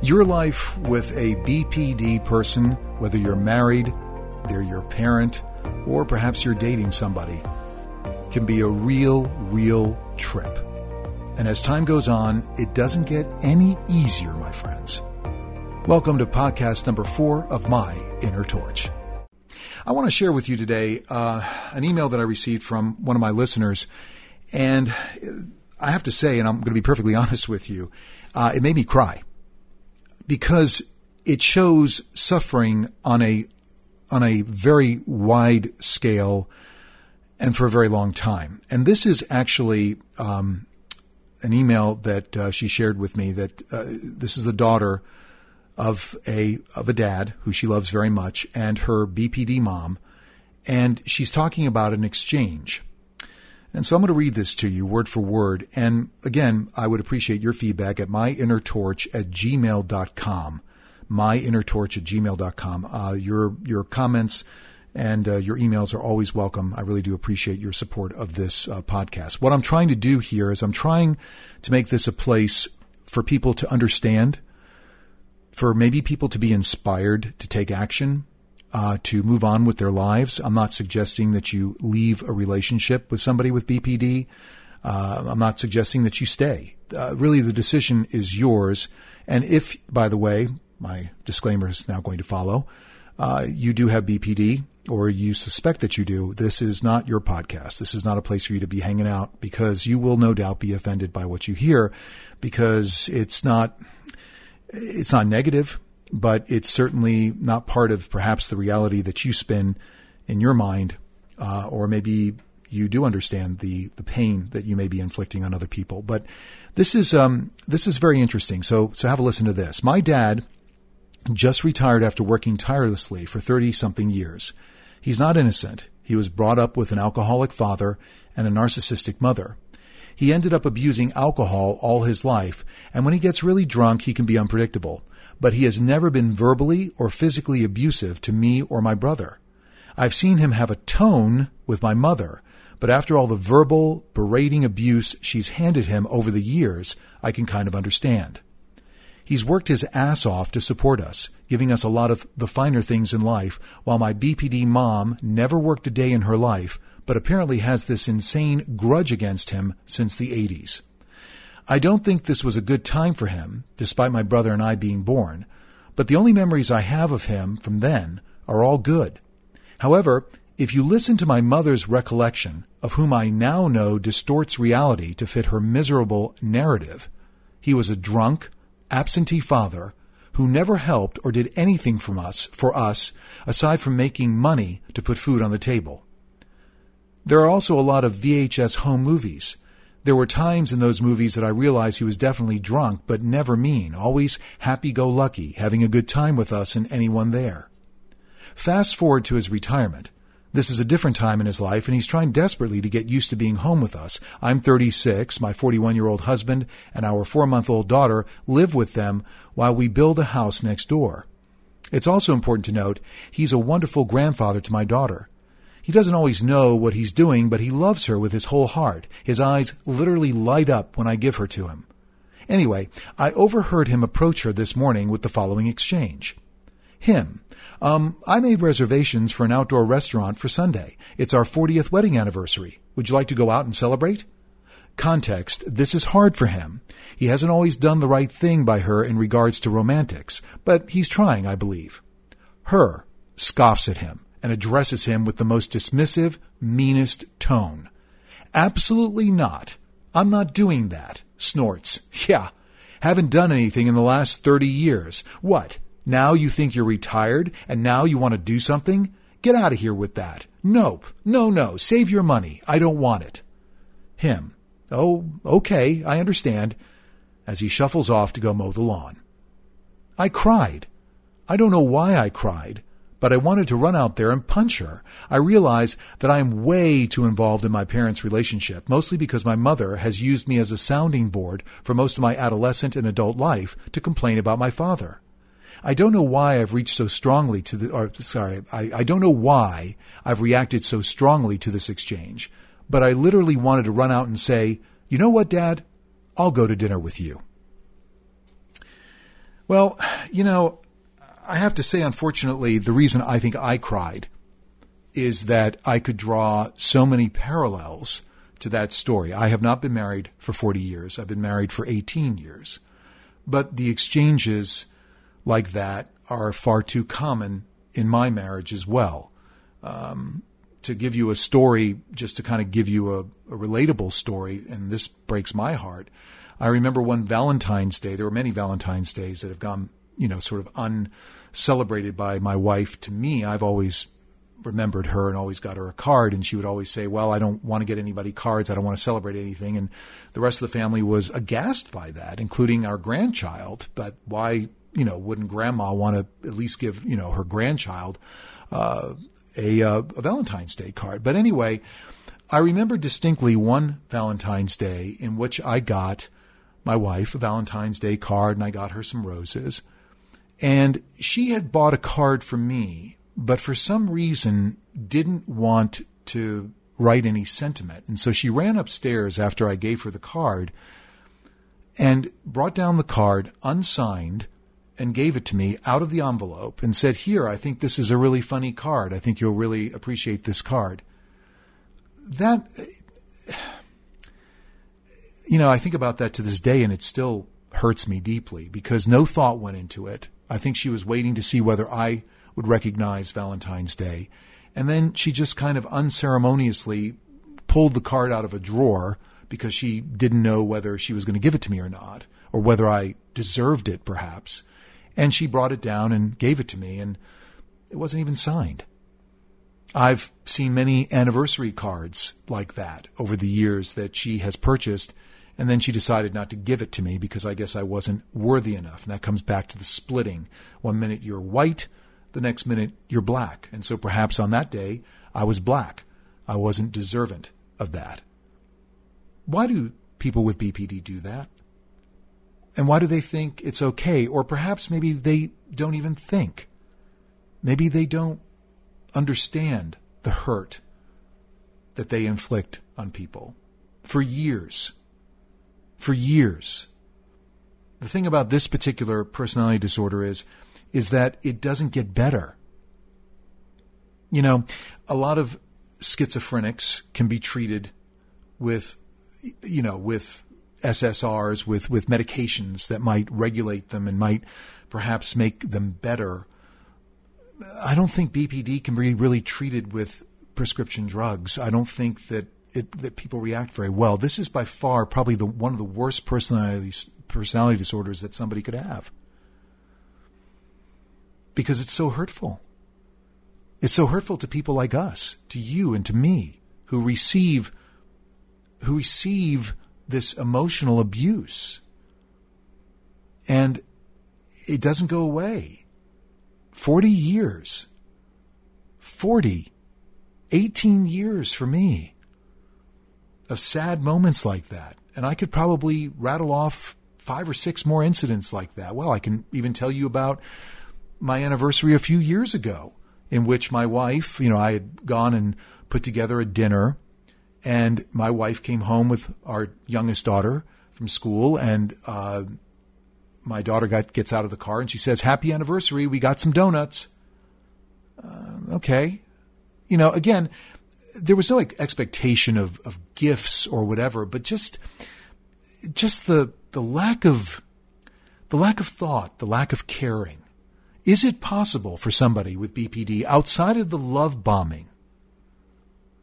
Your life with a BPD person, whether you're married, they're your parent, or perhaps you're dating somebody, can be a real, real trip. And as time goes on, it doesn't get any easier, my friends. Welcome to podcast number four of My Inner Torch. I want to share with you today uh, an email that I received from one of my listeners. And I have to say, and I'm going to be perfectly honest with you, uh, it made me cry because it shows suffering on a on a very wide scale and for a very long time. And this is actually um, an email that uh, she shared with me. That uh, this is the daughter of a of a dad who she loves very much, and her BPD mom, and she's talking about an exchange. And so I'm going to read this to you word for word. And again, I would appreciate your feedback at myinnertorch at gmail.com. Myinnertorch at gmail.com. Uh, your, your comments and uh, your emails are always welcome. I really do appreciate your support of this uh, podcast. What I'm trying to do here is I'm trying to make this a place for people to understand, for maybe people to be inspired to take action, uh, to move on with their lives. I'm not suggesting that you leave a relationship with somebody with BPD. Uh, I'm not suggesting that you stay. Uh, really, the decision is yours. And if, by the way, my disclaimer is now going to follow, uh, you do have BPD or you suspect that you do, this is not your podcast. This is not a place for you to be hanging out because you will no doubt be offended by what you hear because it's not, it's not negative but it's certainly not part of perhaps the reality that you spin in your mind, uh, or maybe you do understand the the pain that you may be inflicting on other people. But this is um, this is very interesting. So so have a listen to this. My dad just retired after working tirelessly for thirty something years. He's not innocent. He was brought up with an alcoholic father and a narcissistic mother. He ended up abusing alcohol all his life, and when he gets really drunk, he can be unpredictable but he has never been verbally or physically abusive to me or my brother. I've seen him have a tone with my mother, but after all the verbal, berating abuse she's handed him over the years, I can kind of understand. He's worked his ass off to support us, giving us a lot of the finer things in life, while my BPD mom never worked a day in her life, but apparently has this insane grudge against him since the 80s. I don't think this was a good time for him, despite my brother and I being born, but the only memories I have of him from then are all good. However, if you listen to my mother's recollection, of whom I now know distorts reality to fit her miserable narrative, he was a drunk, absentee father who never helped or did anything from us for us aside from making money to put food on the table. There are also a lot of VHS home movies there were times in those movies that I realized he was definitely drunk, but never mean, always happy go lucky, having a good time with us and anyone there. Fast forward to his retirement. This is a different time in his life, and he's trying desperately to get used to being home with us. I'm 36, my 41 year old husband and our four month old daughter live with them while we build a house next door. It's also important to note he's a wonderful grandfather to my daughter. He doesn't always know what he's doing, but he loves her with his whole heart. His eyes literally light up when I give her to him. Anyway, I overheard him approach her this morning with the following exchange. Him. Um, I made reservations for an outdoor restaurant for Sunday. It's our 40th wedding anniversary. Would you like to go out and celebrate? Context. This is hard for him. He hasn't always done the right thing by her in regards to romantics, but he's trying, I believe. Her scoffs at him and addresses him with the most dismissive, meanest tone. Absolutely not. I'm not doing that. Snorts. Yeah. Haven't done anything in the last 30 years. What? Now you think you're retired and now you want to do something? Get out of here with that. Nope. No, no. Save your money. I don't want it. Him. Oh, okay. I understand. As he shuffles off to go mow the lawn. I cried. I don't know why I cried but I wanted to run out there and punch her. I realize that I am way too involved in my parents' relationship, mostly because my mother has used me as a sounding board for most of my adolescent and adult life to complain about my father. I don't know why I've reached so strongly to the, or sorry, I, I don't know why I've reacted so strongly to this exchange, but I literally wanted to run out and say, you know what, Dad? I'll go to dinner with you. Well, you know, I have to say, unfortunately, the reason I think I cried is that I could draw so many parallels to that story. I have not been married for 40 years. I've been married for 18 years. But the exchanges like that are far too common in my marriage as well. Um, to give you a story, just to kind of give you a, a relatable story, and this breaks my heart. I remember one Valentine's Day. There were many Valentine's Days that have gone, you know, sort of uncelebrated by my wife. To me, I've always remembered her and always got her a card and she would always say, well, I don't want to get anybody cards. I don't want to celebrate anything. And the rest of the family was aghast by that, including our grandchild. But why, you know, wouldn't grandma want to at least give, you know, her grandchild, uh, a, uh, a Valentine's Day card? But anyway, I remember distinctly one Valentine's Day in which I got my wife a Valentine's Day card and I got her some roses. And she had bought a card for me but for some reason didn't want to write any sentiment. And so she ran upstairs after I gave her the card and brought down the card unsigned and gave it to me out of the envelope and said, Here, I think this is a really funny card. I think you'll really appreciate this card. That, you know, I think about that to this day and it still hurts me deeply because no thought went into it. I think she was waiting to see whether I would recognize Valentine's Day. And then she just kind of unceremoniously pulled the card out of a drawer because she didn't know whether she was going to give it to me or not, or whether I deserved it, perhaps. And she brought it down and gave it to me, and it wasn't even signed. I've seen many anniversary cards like that over the years that she has purchased, and then she decided not to give it to me because I guess I wasn't worthy enough. And that comes back to the splitting. One minute you're white, the next minute you're black. And so perhaps on that day, I was black. I wasn't deserving of that. Why do people with BPD do that? And why do they think it's okay? Or perhaps maybe they don't even think. Maybe they don't understand the hurt that they inflict on people for years. For years. The thing about this particular personality disorder is is that it doesn't get better. You know, a lot of schizophrenics can be treated with, you know, with SSRs, with, with medications that might regulate them and might perhaps make them better. I don't think BPD can be really treated with prescription drugs. I don't think that it, that people react very well. This is by far probably the one of the worst personality personality disorders that somebody could have because it's so hurtful. It's so hurtful to people like us, to you and to me, who receive who receive this emotional abuse. And it doesn't go away. 40 years. 40. 18 years for me of sad moments like that. And I could probably rattle off five or six more incidents like that. Well, I can even tell you about my anniversary a few years ago, in which my wife, you know, I had gone and put together a dinner, and my wife came home with our youngest daughter from school, and uh, my daughter got gets out of the car and she says, "Happy anniversary! We got some donuts." Uh, okay, you know, again, there was no like, expectation of, of gifts or whatever, but just just the the lack of the lack of thought, the lack of caring is it possible for somebody with BPD outside of the love bombing,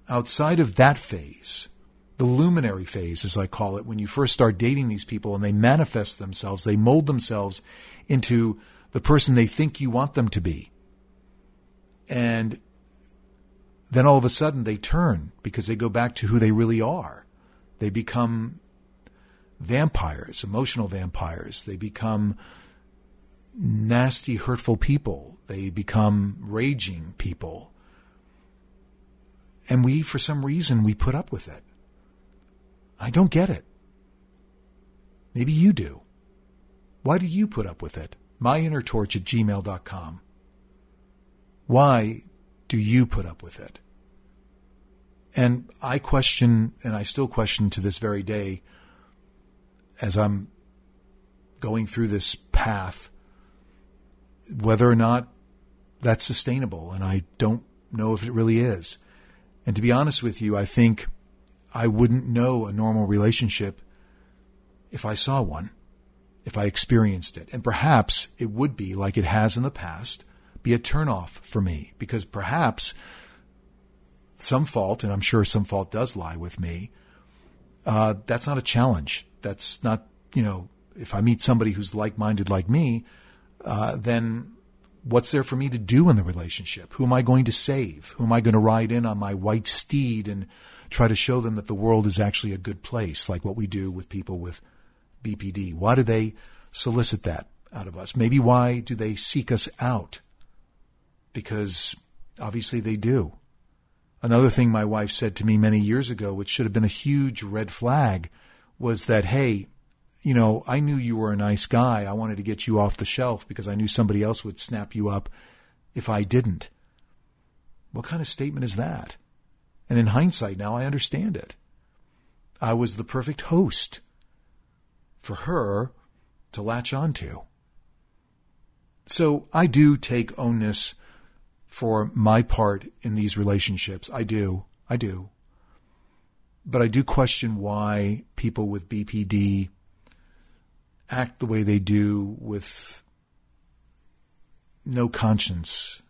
outside of that phase, the luminary phase, as I call it, when you first start dating these people and they manifest themselves, they mold themselves into the person they think you want them to be. And then all of a sudden they turn because they go back to who they really are. They become vampires, emotional vampires. They become nasty, hurtful people. They become raging people. And we, for some reason, we put up with it. I don't get it. Maybe you do. Why do you put up with it? myinnertorch at gmail.com. Why do you put up with it? And I question, and I still question to this very day, as I'm going through this path whether or not that's sustainable. And I don't know if it really is. And to be honest with you, I think I wouldn't know a normal relationship if I saw one, if I experienced it. And perhaps it would be like it has in the past, be a turnoff for me because perhaps some fault, and I'm sure some fault does lie with me, uh, that's not a challenge. That's not, you know, if I meet somebody who's like minded like me, uh, then what's there for me to do in the relationship? Who am I going to save? Who am I going to ride in on my white steed and try to show them that the world is actually a good place, like what we do with people with BPD? Why do they solicit that out of us? Maybe why do they seek us out? Because obviously they do. Another thing my wife said to me many years ago, which should have been a huge red flag, was that, hey, you know, I knew you were a nice guy. I wanted to get you off the shelf because I knew somebody else would snap you up if I didn't. What kind of statement is that? And in hindsight, now I understand it. I was the perfect host for her to latch onto. So I do take onus for my part in these relationships. I do. I do. But I do question why people with BPD act the way they do with no conscience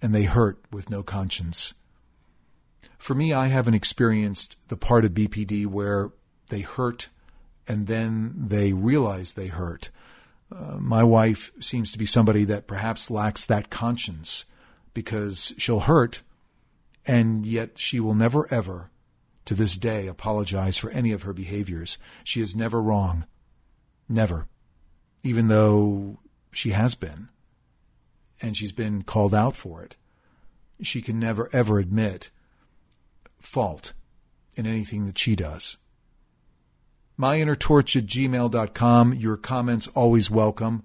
and they hurt with no conscience. For me, I haven't experienced the part of BPD where they hurt and then they realize they hurt. Uh, my wife seems to be somebody that perhaps lacks that conscience because she'll hurt and yet she will never ever to this day apologize for any of her behaviors. She is never wrong. Never. Even though she has been. And she's been called out for it. She can never, ever admit fault in anything that she does. MyInnerTorch at gmail.com. Your comments always welcome.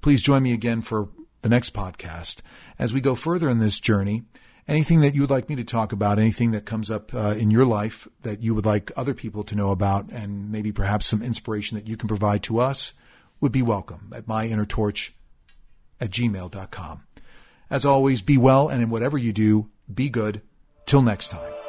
Please join me again for the next podcast. As we go further in this journey, anything that you would like me to talk about, anything that comes up uh, in your life that you would like other people to know about, and maybe perhaps some inspiration that you can provide to us, would be welcome at myinnertorch at gmail.com. As always, be well, and in whatever you do, be good. Till next time.